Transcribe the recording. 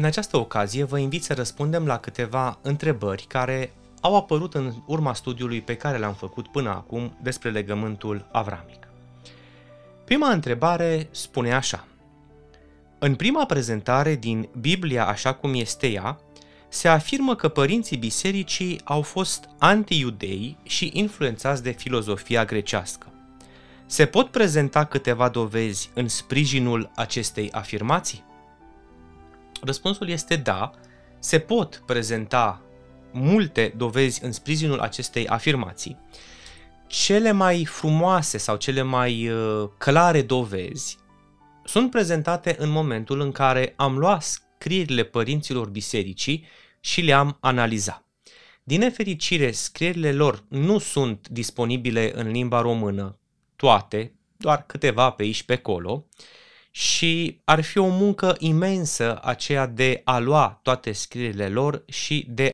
În această ocazie vă invit să răspundem la câteva întrebări care au apărut în urma studiului pe care l-am făcut până acum despre legământul avramic. Prima întrebare spune așa. În prima prezentare din Biblia așa cum este ea, se afirmă că părinții bisericii au fost anti-iudei și influențați de filozofia grecească. Se pot prezenta câteva dovezi în sprijinul acestei afirmații? Răspunsul este da, se pot prezenta multe dovezi în sprijinul acestei afirmații. Cele mai frumoase sau cele mai uh, clare dovezi sunt prezentate în momentul în care am luat scrierile părinților bisericii și le-am analizat. Din nefericire, scrierile lor nu sunt disponibile în limba română, toate, doar câteva pe aici pe acolo, și ar fi o muncă imensă aceea de a lua toate scrierile lor și de